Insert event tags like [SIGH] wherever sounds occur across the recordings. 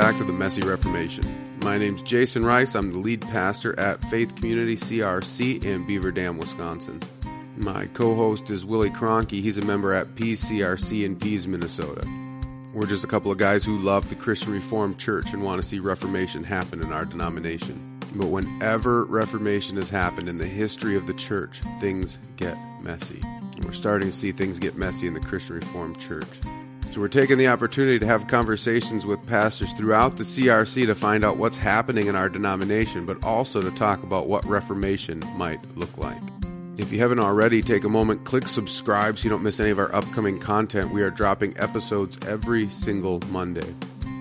back to the Messy Reformation. My name's Jason Ruis. I'm the lead pastor at Faith Community CRC in Beaver Dam, Wisconsin. My co host is Willie Cronky. He's a member at PCRC in Pease, Minnesota. We're just a couple of guys who love the Christian Reformed Church and want to see Reformation happen in our denomination. But whenever Reformation has happened in the history of the church, things get messy. And we're starting to see things get messy in the Christian Reformed Church. So we're taking the opportunity to have conversations with pastors throughout the CRC to find out what's happening in our denomination, but also to talk about what Reformation might look like. If you haven't already, take a moment, click subscribe so you don't miss any of our upcoming content. We are dropping episodes every single Monday.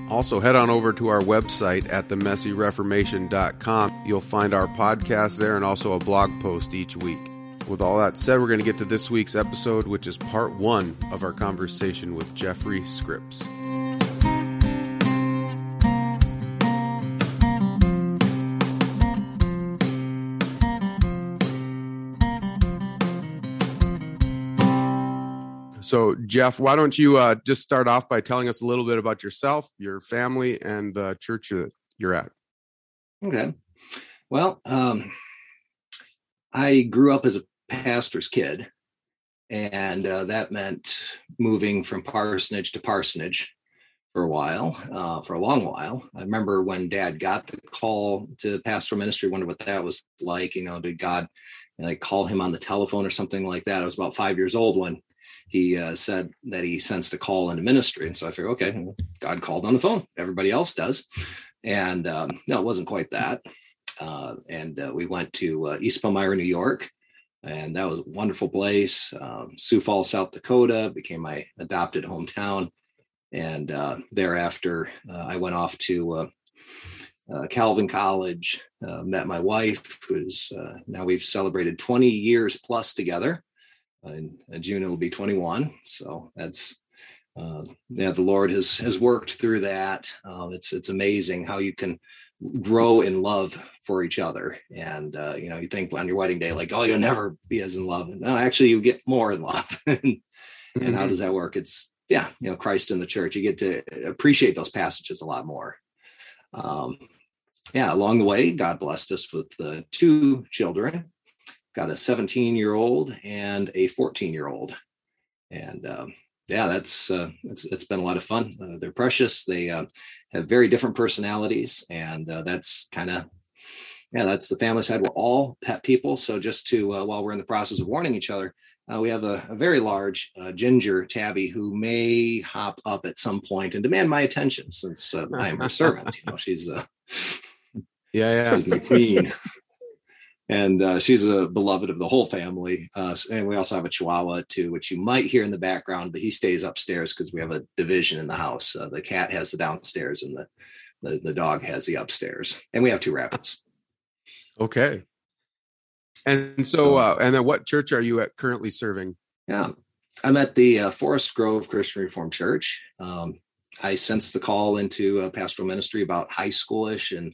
Also, head on over to our website at themessyreformation.com. You'll find our podcast there and also a blog post each week. With all that said, we're going to get to this week's episode, which is part one of our conversation with Jeffery Scripps. So, Jeff, why don't you uh, just start off by telling us a little bit about yourself, your family, and the church that you're at? Okay. Well, um, I grew up as a pastor's kid, and uh, that meant moving from parsonage to parsonage for a while, uh, for a long while. I remember when Dad got the call to pastoral ministry. Wonder what that was like. You know, did God like call him on the telephone or something like that? I was about five years old when he uh, said that he sensed a call into ministry, and so I figured, okay, God called on the phone. Everybody else does, and um, no, it wasn't quite that. Uh, and uh, we went to uh, East Palmyra, New York, and that was a wonderful place. Um, Sioux Falls, South Dakota became my adopted hometown, and uh, thereafter uh, I went off to uh, uh Calvin College. Uh, met my wife, who's uh, now we've celebrated 20 years plus together. In, in June it'll be 21, so that's yeah. The Lord has has worked through that. Um, it's it's amazing how you can grow in love for each other. And uh, you know, you think on your wedding day, like, oh, you'll never be as in love. No, actually, you get more in love. [LAUGHS] and, mm-hmm. how does that work? It's yeah, you know, Christ in the church. You get to appreciate those passages a lot more. Um, yeah, along the way, God blessed us with uh, two children. Got a 17 year old and a 14 year old, and um, yeah, that's uh, it's it's been a lot of fun. Uh, they're precious. They uh, have very different personalities, and uh, that's kind of yeah, that's the family side. We're all pet people, so just to uh, while we're in the process of warning each other, uh, we have a, a very large ginger tabby who may hop up at some point and demand my attention since I am her servant. You know, she's uh, [LAUGHS] yeah, yeah, she's queen and uh, she's a beloved of the whole family. Uh, and we also have a Chihuahua too, which you might hear in the background, but he stays upstairs because we have a division in the house. Uh, the cat has the downstairs, and the, the the dog has the upstairs. And we have two rabbits. Okay. And so, uh, and then what church are you at currently serving? Yeah, I'm at the uh, Forest Grove Christian Reformed Church. Um, I sensed the call into uh, pastoral ministry about high schoolish and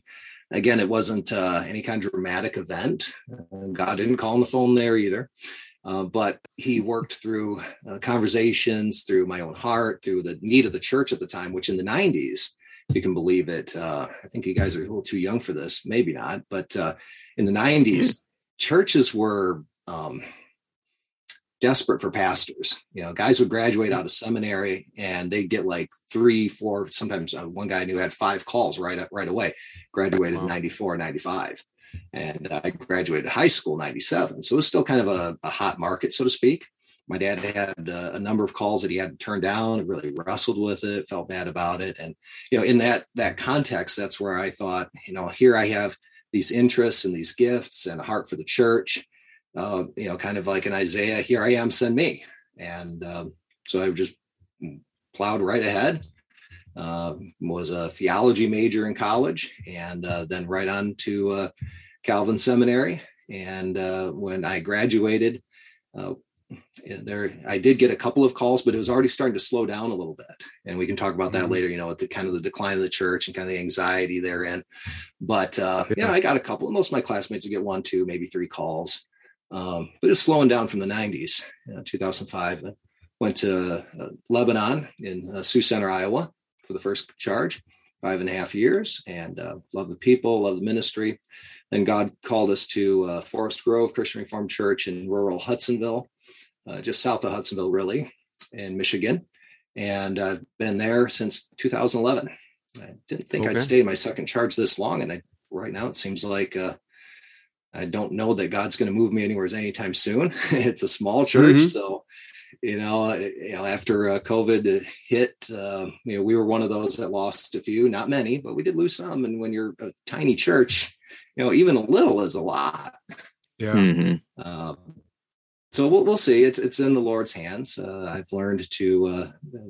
Again, it wasn't uh, any kind of dramatic event. God didn't call on the phone there either. Uh, but he worked through uh, conversations, through my own heart, through the need of the church at the time, which in the 90s, if you can believe it, uh, I think you guys are a little too young for this, maybe not, but uh, in the 90s, churches were um, desperate for pastors. You know, guys would graduate out of seminary and they'd get like three, four, sometimes uh, one guy I knew had five calls right up, right away, graduated wow. in 94, 95. And I graduated high school 97. So it was still kind of a, a hot market, so to speak. My dad had uh, a number of calls that he had to turn down, really wrestled with it, felt bad about it. And, you know, in that, that context, that's where I thought, you know, here I have these interests and these gifts and a heart for the church uh, you know, kind of like an Isaiah, here I am, send me. And um, so I just plowed right ahead. Uh, was a theology major in college, and uh, then right on to uh, Calvin Seminary. And uh, when I graduated, uh, there I did get a couple of calls, but it was already starting to slow down a little bit. And we can talk about that mm-hmm. later. You know, the kind of the decline of the church and kind of the anxiety therein. But uh, yeah, I got a couple. Most of my classmates would get one, two, maybe three calls. Um, but it's slowing down from the 90s. You know, 2005, I went to uh, Lebanon in uh, Sioux Center, Iowa for the first charge. five and a half years and uh, love the people, love the ministry. Then God called us to uh, Forest Grove Christian Reformed Church in rural Hudsonville, uh, just south of Hudsonville, really, in Michigan. And I've been there since 2011. I didn't think okay. I'd stay in my second charge this long. And I, right now it seems like uh, I don't know that God's going to move me anywhere anytime soon. [LAUGHS] it's a small church. Mm-hmm. So you know, uh, you know, after uh, COVID hit, uh, you know, we were one of those that lost a few, not many, but we did lose some. And when you're a tiny church, you know, even a little is a lot. Yeah. Mm-hmm. Uh, so we'll, we'll see. It's it's in the Lord's hands. Uh, I've learned to uh,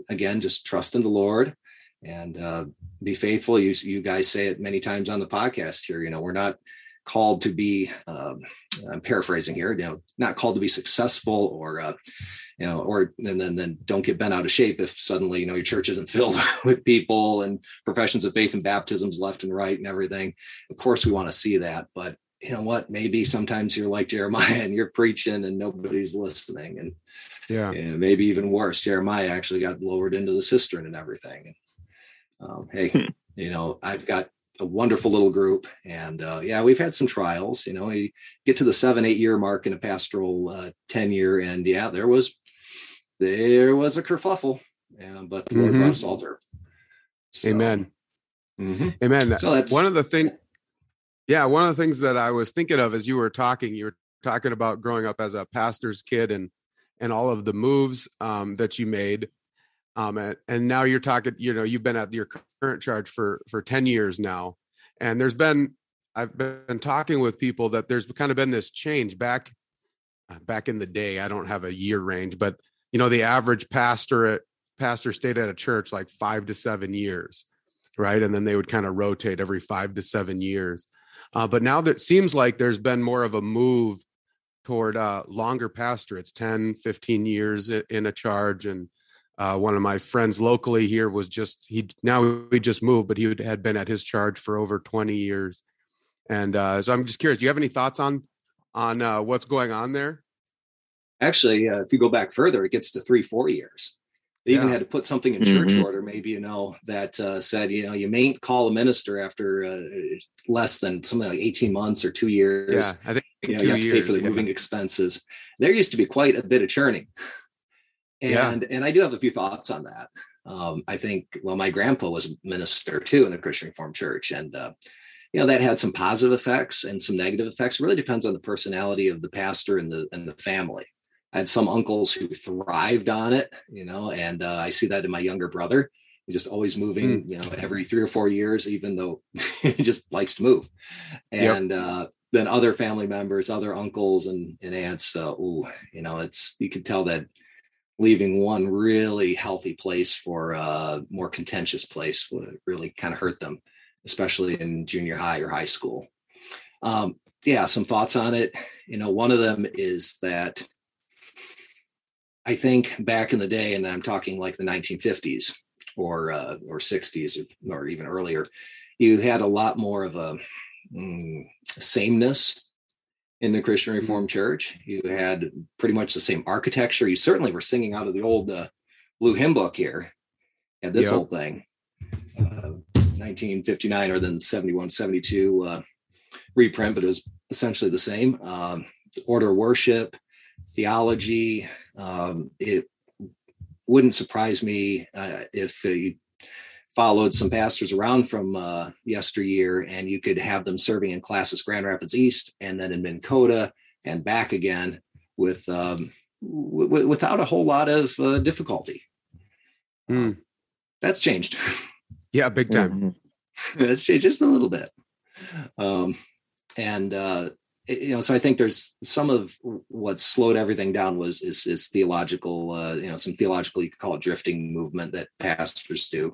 again just trust in the Lord and be faithful. You you guys say it many times on the podcast here. You know, we're not called to be. Um, I'm paraphrasing here. You know, not called to be successful or you know, or and then then don't get bent out of shape if suddenly you know your church isn't [LAUGHS] filled with people and professions of faith and baptisms left and right and everything. Of course, we want to see that, but you know what? Maybe sometimes you're like Jeremiah and you're preaching and nobody's listening, and yeah, and maybe even worse, Jeremiah actually got lowered into the cistern and everything. And, um, hey, hmm. you know, I've got a wonderful little group and uh, yeah we've had some trials you know you get to the seven eight year mark in a pastoral uh, tenure and yeah there was there was a kerfuffle, and, but the mm-hmm. Lord brought us all through. So, Amen. Mm-hmm. Amen. So that's one of the things. Yeah, one of the things that I was thinking of as you were talking, you were talking about growing up as a pastor's kid and and all of the moves um, that you made. Um, and, and now you're talking, you know, you've been at your current charge for for 10 years now. And there's been I've been talking with people that there's kind of been this change back back in the day. I don't have a year range, but you know the average pastor at pastor stayed at a church like five to seven years right and then they would kind of rotate every five to seven years uh, but now that seems like there's been more of a move toward uh, longer pastorates 10 15 years in a charge and uh, one of my friends locally here was just he now he just moved but he had been at his charge for over 20 years and uh, so i'm just curious do you have any thoughts on on uh, what's going on there actually, uh, if you go back further, it gets to three, four years. They yeah. even had to put something in church mm-hmm. order, maybe you know, that uh, said, you know, you mayn't call a minister after uh, less than something like eighteen months or two years. Yeah, I think you, know, you have years, to pay for the yeah. moving expenses. There used to be quite a bit of churning, and yeah. and I do have a few thoughts on that. Um, I think, well, my grandpa was a minister too in the Christian Reformed Church, and uh, you know that had some positive effects and some negative effects. It really depends on the personality of the pastor and the and the family. I had some uncles who thrived on it, you know, and uh, I see that in my younger brother. He's just always moving, mm. you know, every three or four years, even though [LAUGHS] he just likes to move. And yep. uh, then other family members, other uncles and, and aunts, uh, ooh, you know, it's you can tell that leaving one really healthy place for a more contentious place would really kind of hurt them, especially in junior high or high school. Um, yeah, some thoughts on it. You know, one of them is that I think back in the day, and I'm talking like the 1950s or uh, or 60s or, or, even earlier, you had a lot more of a mm, sameness in the Christian mm-hmm. Reformed Church. You had pretty much the same architecture. You certainly were singing out of the old uh, blue hymn book here. And this yep. whole thing, uh, 1959 or then 71, 72 uh, reprint, but it was essentially the same. Um, order worship, theology. Um, it wouldn't surprise me uh, if uh, you followed some pastors around from uh, yesteryear and you could have them serving in Classis Grand Rapids East and then in Minnkota and back again with um, w- without a whole lot of uh, difficulty. Mm. That's changed. Yeah, big time. Mm-hmm. [LAUGHS] That's changed just a little bit. Um, and uh, you know so i think there's some of what slowed everything down was is, is theological uh, you know some theological you could call it drifting movement that pastors do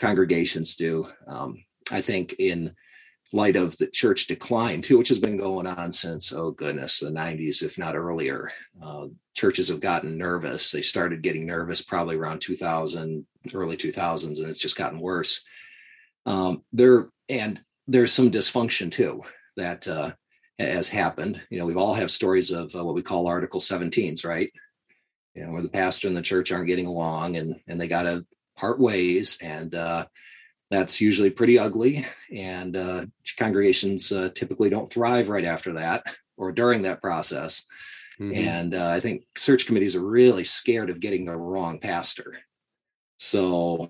congregations do um, i think in light of the church decline too which has been going on since oh goodness the 90s if not earlier uh, churches have gotten nervous they started getting nervous probably around 2000 early 2000s and it's just gotten worse um, there and there's some dysfunction too that uh, has happened. You know, we've all have stories of uh, what we call Article 17s, right? You know, where the pastor and the church aren't getting along and and they got to part ways. And uh, that's usually pretty ugly, and uh, congregations uh, typically don't thrive right after that or during that process. Mm-hmm. And uh, I think search committees are really scared of getting the wrong pastor. So,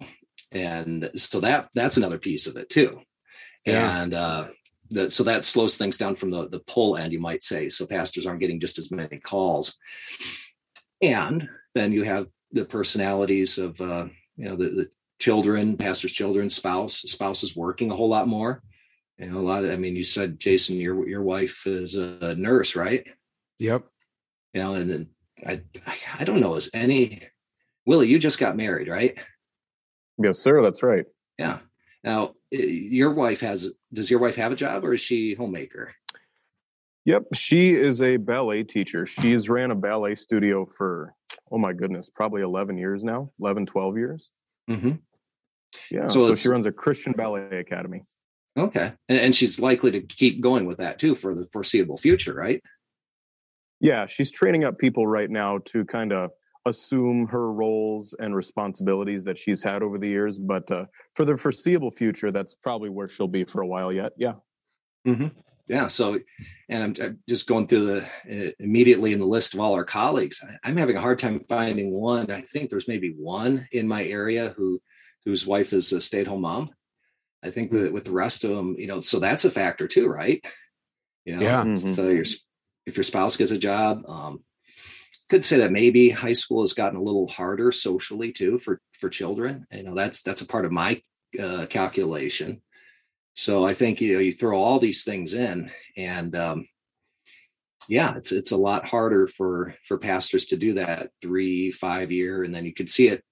and so that that's another piece of it too. Yeah. And uh, the, so that slows things down from the the pull end, you might say. So pastors aren't getting just as many calls. And then you have the personalities of uh, you know the, the children, pastors' children, spouse, spouse is working a whole lot more. You know, a lot of, I mean, you said, Jason, your, your wife is a nurse, right? Yep. You know, and then I, I don't know, is any, Willie, you just got married, right? Yes, sir. That's right. Yeah. Now, eh, your wife has, does your wife have a job or is she homemaker? Yep. She is a ballet teacher. She's ran a ballet studio for, oh my goodness, probably 11 years now, 11, 12 years. Mm-hmm. Yeah. So, so she runs a Christian ballet academy. Okay. And, and she's likely to keep going with that too for the foreseeable future, right? Yeah. She's training up people right now to kind of assume her roles and responsibilities that she's had over the years. But uh, for the foreseeable future, that's probably where she'll be for a while yet. Yeah. Mm-hmm. Yeah. So, and I'm, I'm, just going through the uh, immediately in the list of all our colleagues. I'm having a hard time finding one. I think there's maybe one in my area who whose wife is a stay at home mom. I think that with the rest of them, you know, so that's a factor too, right? You know, yeah. Mm-hmm. So your if your spouse gets a job, um, could say that maybe high school has gotten a little harder socially too for for children. You know, that's that's a part of my uh, calculation. So I think you know you throw all these things in, and um, yeah, it's it's a lot harder for for pastors to do that three five year, and then you could see it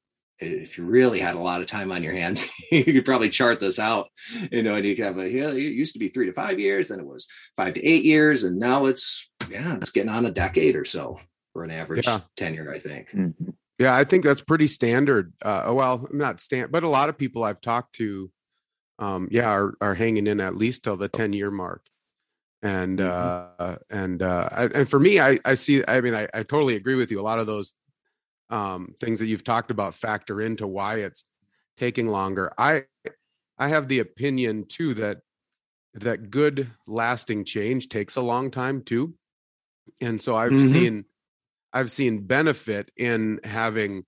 if you really had a lot of time on your hands, [LAUGHS] you could probably chart this out, you know, and you could have a, yeah, it used to be three to five years, and it was five to eight years, and now it's, yeah, it's getting on a decade or so for an average yeah. tenure, I think. Mm-hmm. Yeah, I think that's pretty standard. Uh, well, not stand, but a lot of people I've talked to, um, yeah, are, are hanging in at least till the 10 year mark. And, mm-hmm. uh, and, uh, and for me, I, I see, I mean, I, I totally agree with you. A lot of those um, things that you've talked about factor into why it's taking longer. I I have the opinion too that that good lasting change takes a long time too. And so I've mm-hmm. seen I've seen benefit in having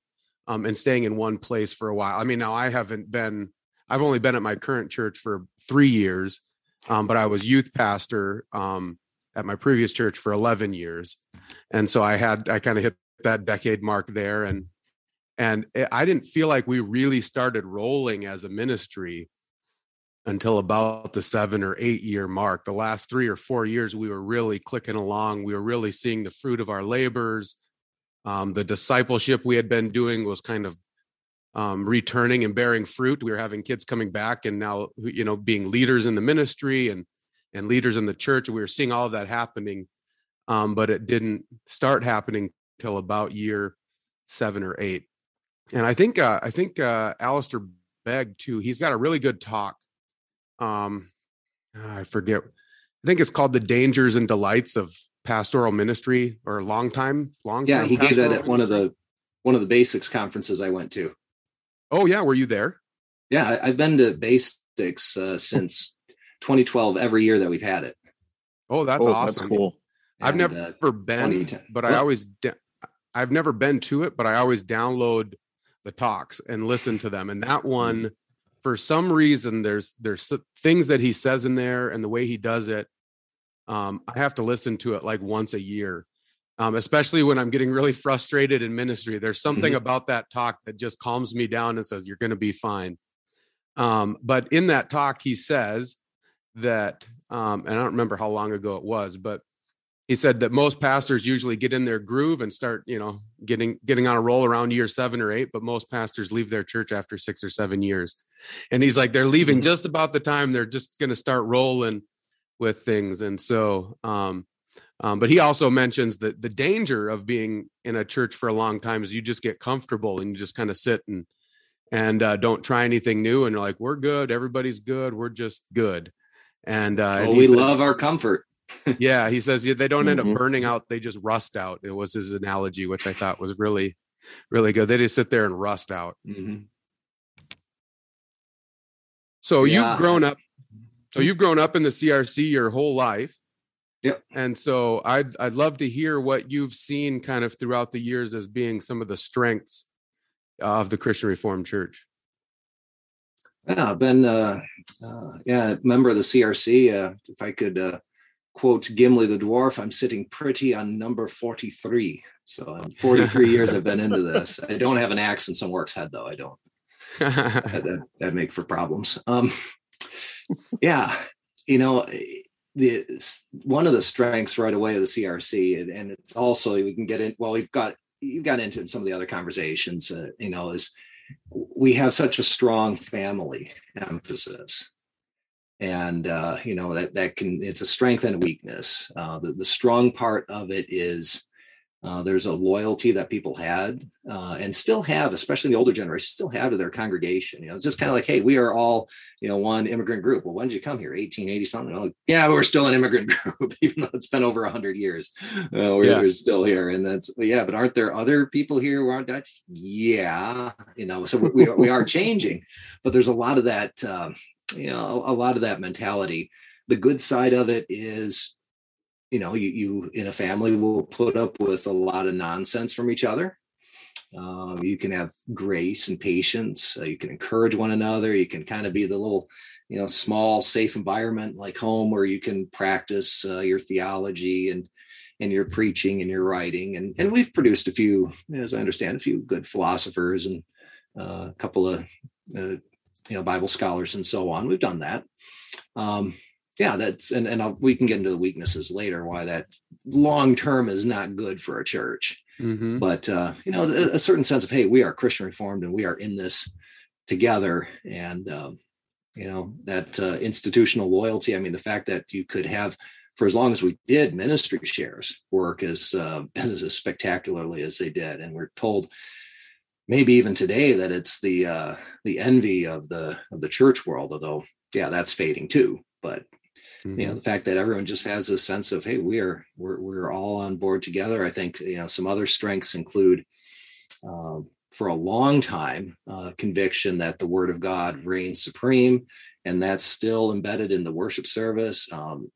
um and staying in one place for a while. I mean now I haven't been I've only been at my current church for 3 years. Um but I was youth pastor um at my previous church for 11 years. And so I had I kind of hit that decade mark there and and i didn't feel like we really started rolling as a ministry until about the seven or eight year mark the last three or four years we were really clicking along we were really seeing the fruit of our labors um, the discipleship we had been doing was kind of um, returning and bearing fruit we were having kids coming back and now you know being leaders in the ministry and and leaders in the church we were seeing all of that happening um, but it didn't start happening till about year seven or eight. And I think uh, I think uh, Alistair Begg too. He's got a really good talk. Um, I forget. I think it's called "The Dangers and Delights of Pastoral Ministry" or "Long Time." Long. Yeah, he gave that at ministry. one of the one of the basics conferences I went to. Oh yeah, were you there? Yeah, I, have been to basics uh, [LAUGHS] since 2012. Every year that we've had it. Oh, that's oh, awesome. That's cool. I've and, never uh, been, but I always I've never been to it, but I always download the talks and listen to them. And that one, mm-hmm. for some reason, there's there's things that he says in there and the way he does it. Um, I have to listen to it like once a year, um, especially when I'm getting really frustrated in ministry. There's something mm-hmm. about that talk that just calms me down and says, "You're going to be fine." Um, but in that talk, he says that, um, and I don't remember how long ago it was, but he said that most pastors usually get in their groove and start you know getting getting on a roll around year seven or eight but most pastors leave their church after six or seven years and he's like they're leaving mm-hmm. just about the time they're just going to start rolling with things and so um, um, but he also mentions that the danger of being in a church for a long time is you just get comfortable and you just kind of sit and and uh, don't try anything new and you're like we're good everybody's good we're just good and, uh, and we said, love our comfort [LAUGHS] yeah, he says yeah, they don't end mm-hmm. up burning out; they just rust out. It was his analogy, which I thought was really, really good. They just sit there and rust out. Mm-hmm. So yeah. you've grown up. So you've grown up in the CRC your whole life. Yep. And so I'd I'd love to hear what you've seen kind of throughout the years as being some of the strengths of the Christian Reformed Church. Yeah, I've been uh, uh yeah, member of the CRC. Uh, if I could uh, quote Gimli the dwarf, I'm sitting pretty on number 43. So 43 years I've been into this. I don't have an axe in some work's head though. I don't. that [LAUGHS] that make for problems. Um, yeah, you know, the one of the strengths right away of the CRC, and, and it's also we can get in. Well, we've got you've got into some of the other conversations. Uh, you know, is we have such a strong family emphasis and uh, you know that that can it's a strength and a weakness uh, the, the strong part of it is uh, there's a loyalty that people had uh, and still have, especially the older generation, still have to their congregation. You know, it's just kind of like, hey, we are all, you know, one immigrant group. Well, when did you come here? 1880 something? Like, yeah, we're still an immigrant [LAUGHS] group, even though it's been over 100 years. Uh, we're, yeah. we're, still here. And that's, yeah, but aren't there other people here who aren't Dutch? Yeah, you know, so we, we are changing, but there's a lot of that, uh, you know, a lot of that mentality. The good side of it is you know you, you in a family will put up with a lot of nonsense from each other. Um, you can have grace and patience. Uh, you can encourage one another. You can kind of be the little you know small safe environment like home where you can practice uh, your theology and and your preaching and your writing. And and we've produced a few as i understand a few good philosophers and uh, a couple of uh, you know bible scholars and so on. We've done that. Um, yeah, that's and and I'll, we can get into the weaknesses later why that long term is not good for a church. Mm-hmm. But uh, you know, a, a, certain sense of hey, we are Christian Reformed and we are in this together, and um, you know that uh, institutional loyalty. I mean, the fact that you could have for as long as we did ministry shares work as [LAUGHS] uh, as spectacularly as they did, and we're told maybe even today that it's the uh, the envy of the of the church world. Although, yeah, that's fading too. But Mm-hmm. You know, the fact that everyone just has a sense of, hey, we are we're we're all on board together. I think you know some other strengths include uh, for a long time uh, conviction that the Word of God reigns supreme, and that's still embedded in the worship service. Um,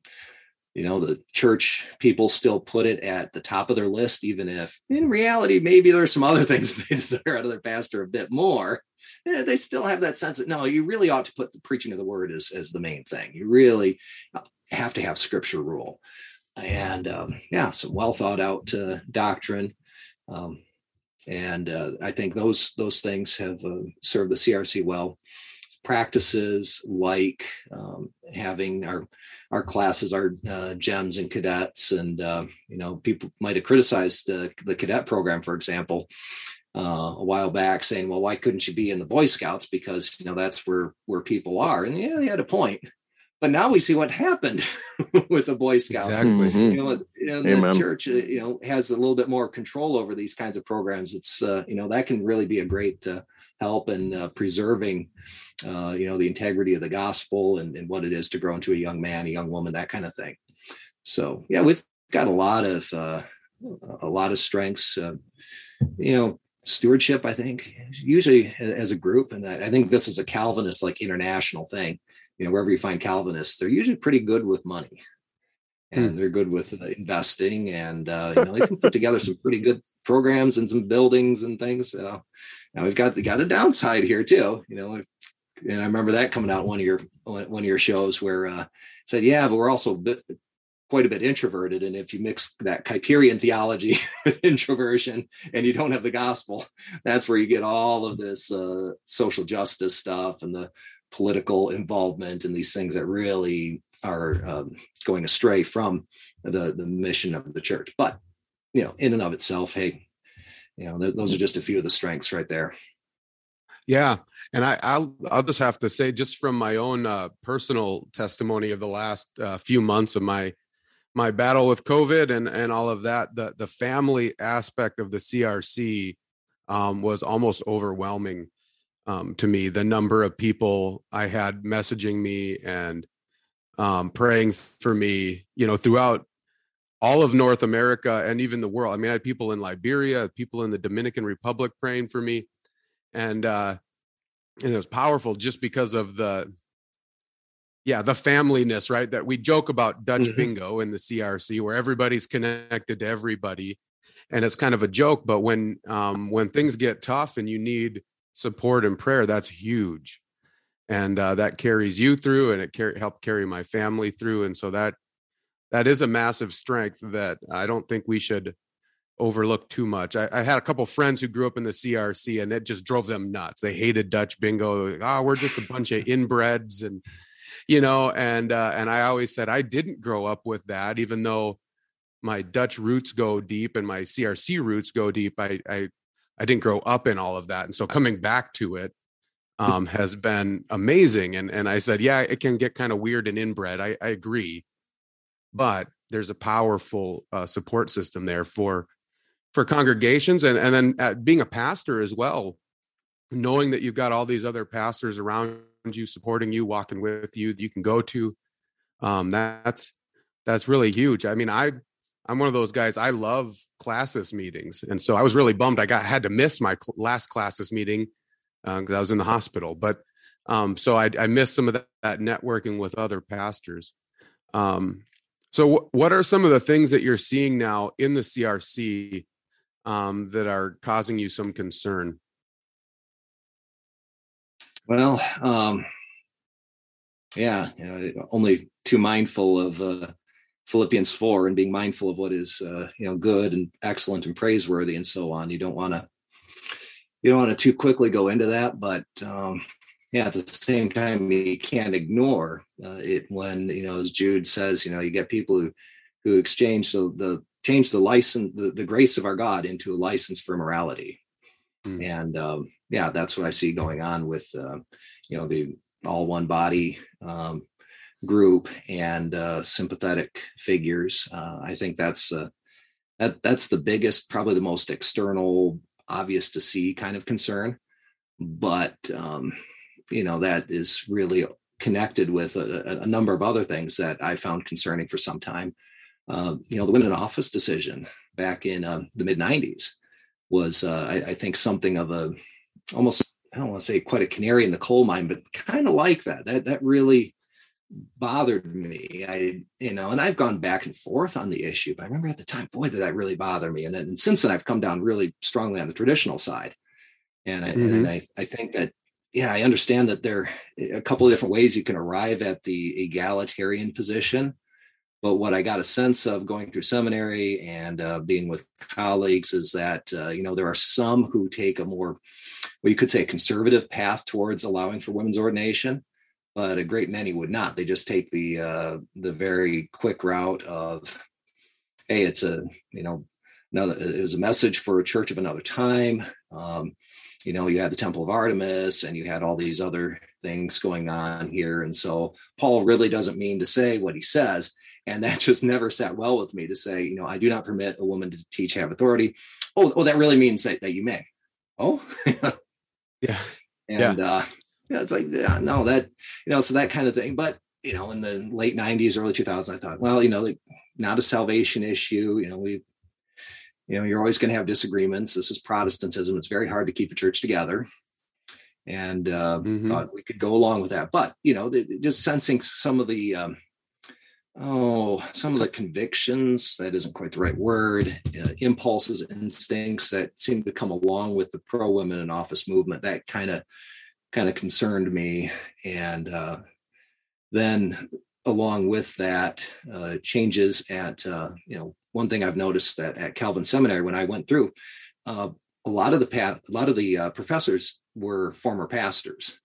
you know the church people still put it at the top of their list even if in reality maybe there's some other [LAUGHS] things they desire out of their pastor a bit more yeah, they still have that sense that no, you really ought to put the preaching of the word as, as the main thing. You really uh, have to have scripture rule. And um, yeah, some well thought out uh, doctrine. Um, and uh, I think those those things have uh, served the CRC well. Practices like um, having our our classes, our uh, gems and cadets, and uh, you know people might have criticized the cadet program, for example, uh, a while back saying, well, why couldn't you be in the Boy Scouts? Because, you know, that's where, where people are. And yeah, he had a point. But now we see what happened [LAUGHS] with the Boy Scouts. Exactly. Mm-hmm. You know, you know the church, uh, you know, has a little bit more control over these kinds of programs. It's, uh, you know, that can really be a great uh, help in uh, preserving, uh, you know, the integrity of the gospel and, and, what it is to grow into a young man, a young woman, that kind of thing. So, yeah, we've got a lot of, uh, a lot of strengths. Uh, you know, stewardship i think usually as a group. And i think this is a calvinist like international thing. You know wherever you find calvinists they're usually pretty good with money. And hmm. they're good with uh, investing and uh, you know they can put together some pretty good programs and some buildings and things. So now we've got got a downside here too. You know and i remember that coming out one of your one of your shows where uh said yeah but we're also quite a bit introverted. And if you mix that Kuyperian theology [LAUGHS] introversion and you don't have the gospel, that's where you get all of this uh, social justice stuff and the political involvement and these things that really are um, going astray from the the mission of the church. But you know, in and of itself, hey, you know, th- those are just a few of the strengths right there. Yeah, and I, I'll I'll just have to say, just from my own uh, personal testimony of the last uh, few months of my my battle with COVID and and all of that, the the family aspect of the CRC um, was almost overwhelming um, to me. The number of people I had messaging me and um, praying for me, you know, throughout all of North America and even the world. I mean, I had people in Liberia, people in the Dominican Republic praying for me, and uh, and it was powerful just because of the yeah, the familyness, right? That we joke about Dutch mm-hmm. bingo in the CRC where everybody's connected to everybody. And it's kind of a joke, but when um, when things get tough and you need support and prayer, that's huge. And uh, that carries you through and it car- helped carry my family through. And so that that is a massive strength that I don't think we should overlook too much. I, I, had a couple friends who grew up in the CRC and it just drove them nuts. They hated Dutch bingo. Ah, oh, we're just a bunch of [LAUGHS] inbreds and you know and uh, and i always said i didn't grow up with that even though my dutch roots go deep and my crc roots go deep i i, I didn't grow up in all of that and so coming back to it um, has been amazing and and i said yeah it can get kind of weird and inbred i, I agree but there's a powerful uh, support system there for for congregations and and then uh, being a pastor as well knowing that you've got all these other pastors around you, supporting you, walking with you, you can go to. Um, that's that's really huge. I mean, I I'm one of those guys. I love classis meetings, and so I was really bummed I got had to miss my cl- last classis meeting because uh, I was in the hospital. But um, so I, I missed some of that, that networking with other pastors. Um, so, w- what are some of the things that you're seeing now in the CRC um, that are causing you some concern? Well, um, yeah, you know, only too mindful of uh, Philippians four and being mindful of what is uh, you know good and excellent and praiseworthy and so on. You don't want to you don't want to too quickly go into that, but um, yeah, at the same time, you can't ignore uh, it when you know, as Jude says, you know, you get people who who exchange the, the change the license, the, the grace of our God into a license for morality. Mm. And um, yeah, that's what I see going on with uh, you know the all one body um, group and uh, sympathetic figures. Uh, I think that's uh, that that's the biggest, probably the most external, obvious to see kind of concern. But um, you know that is really connected with a, a, number of other things that I found concerning for some time. Uh, you know, the women in office decision back in um, the mid '90 was, uh, I, I, think, something of a almost I don't want to say quite a canary in the coal mine, but kind of like that. That that really bothered me. I you know, and I've gone back and forth on the issue, but I remember at the time, boy, did that really bother me. And then and since then, I've come down really strongly on the traditional side, and I, mm-hmm. and I I think that yeah, I understand that there are a couple of different ways you can arrive at the egalitarian position but what I got a sense of going through seminary and uh, being with colleagues is that uh, you know there are some who take a more, well, you could say, a conservative path towards allowing for women's ordination, but a great many would not. They just take the uh, the very quick route of, hey, it's a you know, another it was a message for a church of another time. Um, you know, you had the Temple of Artemis and you had all these other things going on here, and so Paul really doesn't mean to say what he says and that [LAUGHS] just never sat well with me to say, you know, I do not permit a woman to teach, have authority. Oh, oh, that really means that, that you may. Oh, [LAUGHS] yeah. And yeah. uh, yeah, it's like, yeah, no, that, you know, so that kind of thing. But, you know, in the late 90s, early 2000s, I thought, well, you know, like not a salvation issue. You know, we, you know, you're always going to have disagreements. This is Protestantism. It's very hard to keep a church together and uh, mm-hmm. thought we could go along with that. But you know, the, just sensing some of the um, oh, some of the convictions, that isn't quite the right word, uh, impulses, instincts that seem to come along with the pro women in office movement, that kind of kind of concerned me. And uh, then along with that, uh, changes at, uh, you know, one thing I've noticed that at Calvin Seminary, when I went through, uh, a lot of the path, a lot of the uh, professors were former pastors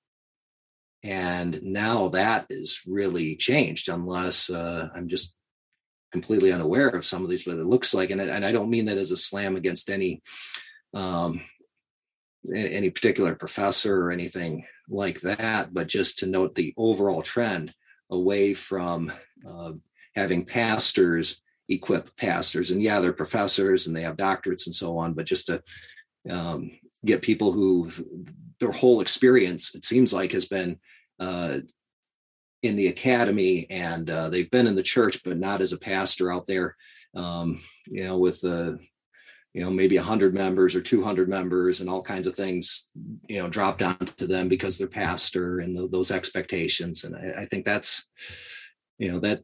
and now that is really changed unless uh, i'm just completely unaware of some of these but it looks like. And, and i don't mean that as a slam against any um, any particular professor or anything like that but just to note the overall trend away from uh, having pastors equip pastors. And yeah they're professors and they have doctorates and so on but just to um, get people who their whole experience it seems like has been uh, in the academy and uh, they've been in the church but not as a pastor out there um, you know with the you know maybe 100 members or 200 members and all kinds of things you know dropped onto them because they're pastor and the, those expectations. And I, I, think that's you know that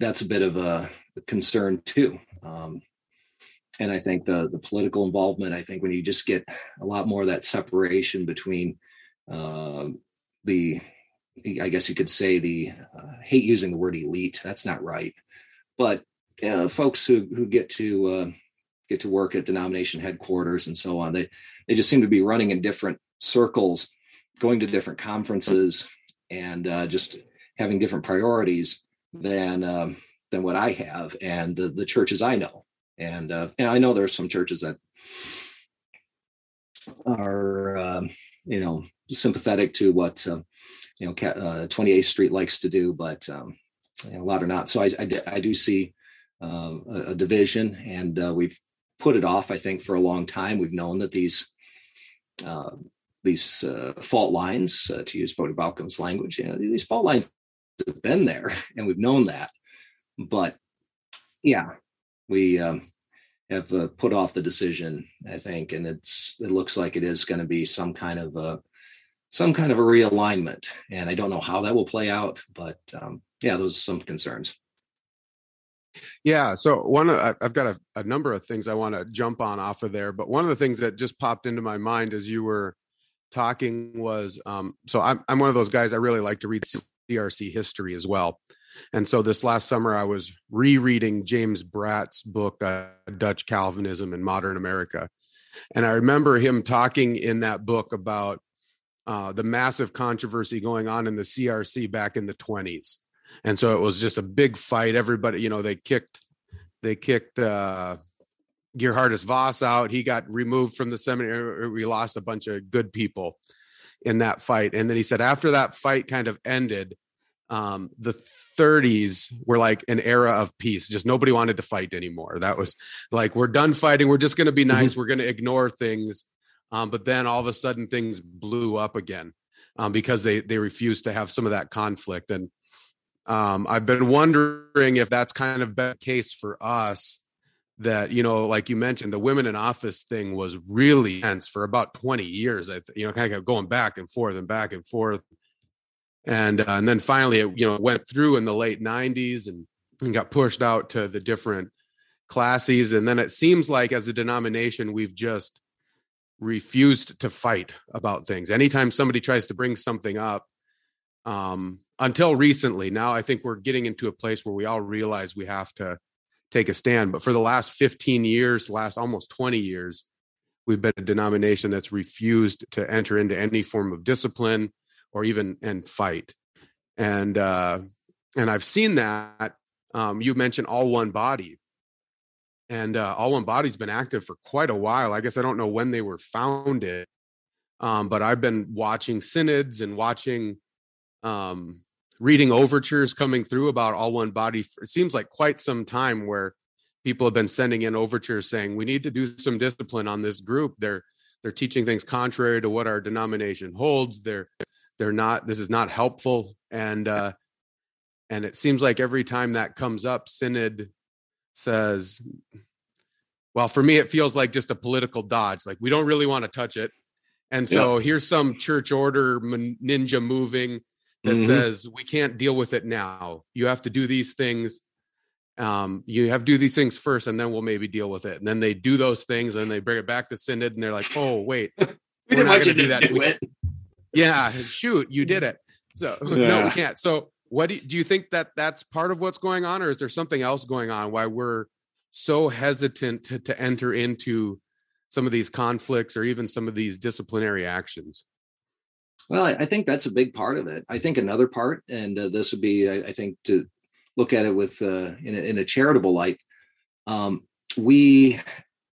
that's a bit of a concern too um, and i think the the political involvement i think when you just get a lot more of that separation between uh, the i guess you could say the uh, hate using the word elite that's not right but uh, folks who who get to uh, get to work at denomination headquarters and so on. They they just seem to be running in different circles, going to different conferences, and uh, just having different priorities than um, than what I have and the the churches I know. And uh, I know there's some churches that are um, you know sympathetic to what uh, you know uh, 28th Street likes to do, but um, a lot are not. So I I, I do see um, a, a, division, and uh, we've put it off, I think, for a long time. We've known that these uh, these uh, fault lines, uh, to use Voddie Baucham's language, you know, these fault lines have been there, and we've known that. But yeah, we um, have uh, put off the decision, I think, and it's it looks like it is going to be some kind of a some kind of a realignment, and I don't know how that will play out, but um, yeah, those are some concerns. Yeah. So one, I've got a, a number of things I want to jump on off of there, but one of the things that just popped into my mind as you were talking was, um, so I'm I'm one of those guys I really like to read CRC history as well, and so this last summer I was rereading James Bratt's book uh, Dutch Calvinism in Modern America, and I remember him talking in that book about uh, the massive controversy going on in the CRC back in the 20s and so it was just a big fight. Everybody, you know, they kicked they kicked uh Geerhardus Vos out. He got removed from the seminary. We lost a bunch of good people in that fight. And then he said after that fight kind of ended, um, the 30s were like an era of peace. Just nobody wanted to fight anymore. That was like we're done fighting. We're just going to be nice. Mm-hmm. We're going to ignore things. Um, but then all of a sudden things blew up again um, because they they refused to have some of that conflict. And um, I've been wondering if that's kind of been the case for us that you know like you mentioned the women in office thing was really tense for about 20 years I you know kind of going back and forth and back and forth and uh, and then finally it you know went through in the late 90s and, and got pushed out to the different classes and then it seems like as a denomination we've just refused to fight about things anytime somebody tries to bring something up um until recently. Now I think we're getting into a place where we all realize we have to take a stand. But for the last 15 years, last almost 20 years, we've been a denomination that's refused to enter into any form of discipline or even and fight. And uh, and I've seen that. Um, you mentioned all one body, and uh, all one body's been active for quite a while. I guess I don't know when they were founded, um, but I've been watching synods and watching um, reading overtures coming through about all one body it seems like quite some time where people have been sending in overtures saying we need to do some discipline on this group they're they're teaching things contrary to what our denomination holds they're they're not this is not helpful and uh and it seems like every time that comes up synod says well for me it feels like just a political dodge like we don't really want to touch it and so yep. here's some church order ninja moving that mm-hmm. says we can't deal with it now. You have to do these things. Um, you have to do these things first, and then we'll maybe deal with it. And then they do those things, and they bring it back to synod, and they're like, "Oh, wait, [LAUGHS] we didn't want you to do that." Do we, yeah, shoot, you did it. So yeah. [LAUGHS] no, we can't. So what do you, do you think that that's part of what's going on, or is there something else going on? Why we're so hesitant to, to enter into some of these conflicts or even some of these disciplinary actions? Well, I, think that's a big part of it. I think another part, and uh, this would be, I, I, think, to look at it with uh, in, a, in a charitable light. Um, we,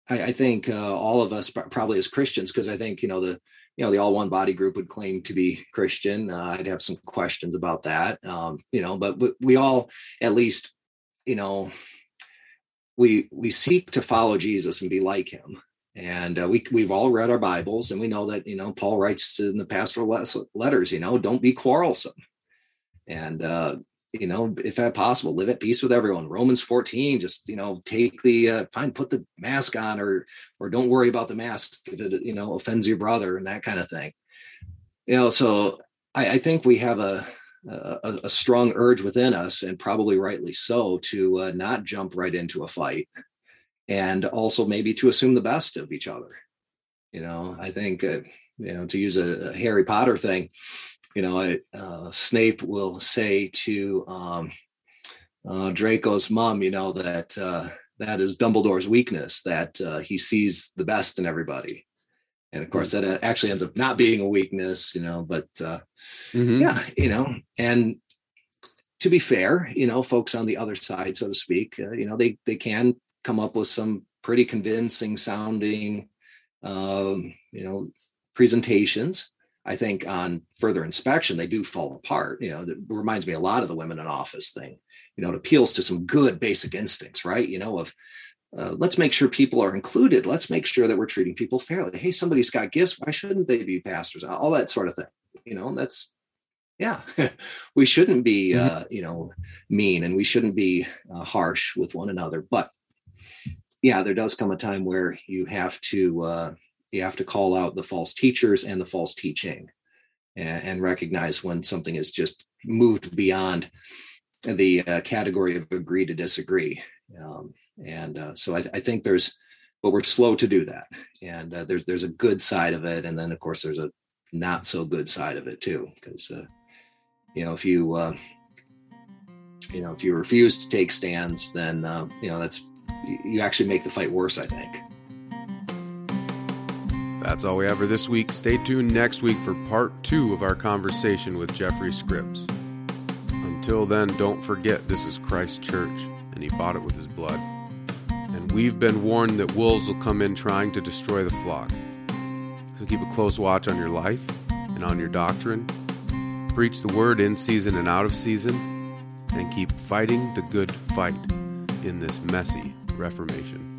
I, I think, uh, all of us probably as Christians, because I think you know the you know the all one body group would claim to be Christian. Uh, I'd have some questions about that, um, you know, but we, we all at least, you know, we we seek to follow Jesus and be like him and uh, we we've all read our bibles and we know that you know paul writes in the pastoral letters you know don't be quarrelsome and uh you know, if at possible, live at peace with everyone. Romans 14, just, you know, take the, uh, fine, put the mask on or, or don't worry about the mask if it, you know, offends your brother and that kind of thing. You know, so I, I think we have a, a, a, strong urge within us and probably rightly so to uh, not jump right into a fight and also maybe to assume the best of each other. You know, I think, uh, you know, to use a, a Harry Potter thing, you know, I, uh, Snape will say to um, uh, Draco's mom, you know, that uh, that is Dumbledore's weakness, that uh, he sees the best in everybody. And of course, that uh, actually ends up not being a weakness, you know, but uh, mm-hmm. yeah, you know, and to be fair, you know, folks on the other side, so to speak, you know, they they can come up with some pretty convincing sounding, um, you know, presentations I think on further inspection, they do fall apart. You know, it reminds me a lot of the women in office thing. You know, it appeals to some good basic instincts, right? You know, of uh, let's make sure people are included. Let's make sure that we're treating people fairly. Hey, somebody's got gifts. Why shouldn't they be pastors? All that sort of thing. You know, that's yeah. [LAUGHS] we shouldn't be mm-hmm. uh, you know mean and we shouldn't be uh, harsh with one another. But yeah, there does come a time where you have to uh, you have to call out the false teachers and the false teaching and, and recognize when something is just moved beyond the uh, category of agree to disagree. Um, and uh, so I, I, think there's, but we're slow to do that. And uh, there's there's a good side of it, and then of course there's a not so good side of it too, because uh, you know if you uh, you know if you refuse to take stands, then uh, you know that's you actually make the fight worse. I think. That's all we have for this week. Stay tuned next week for part two of our conversation with Jeffery Scripps. Until then, don't forget this is Christ Church, and he bought it with his blood. And we've been warned that wolves will come in trying to destroy the flock. So keep a close watch on your life and on your doctrine. Preach the word in season and out of season, and keep fighting the good fight in this messy Reformation.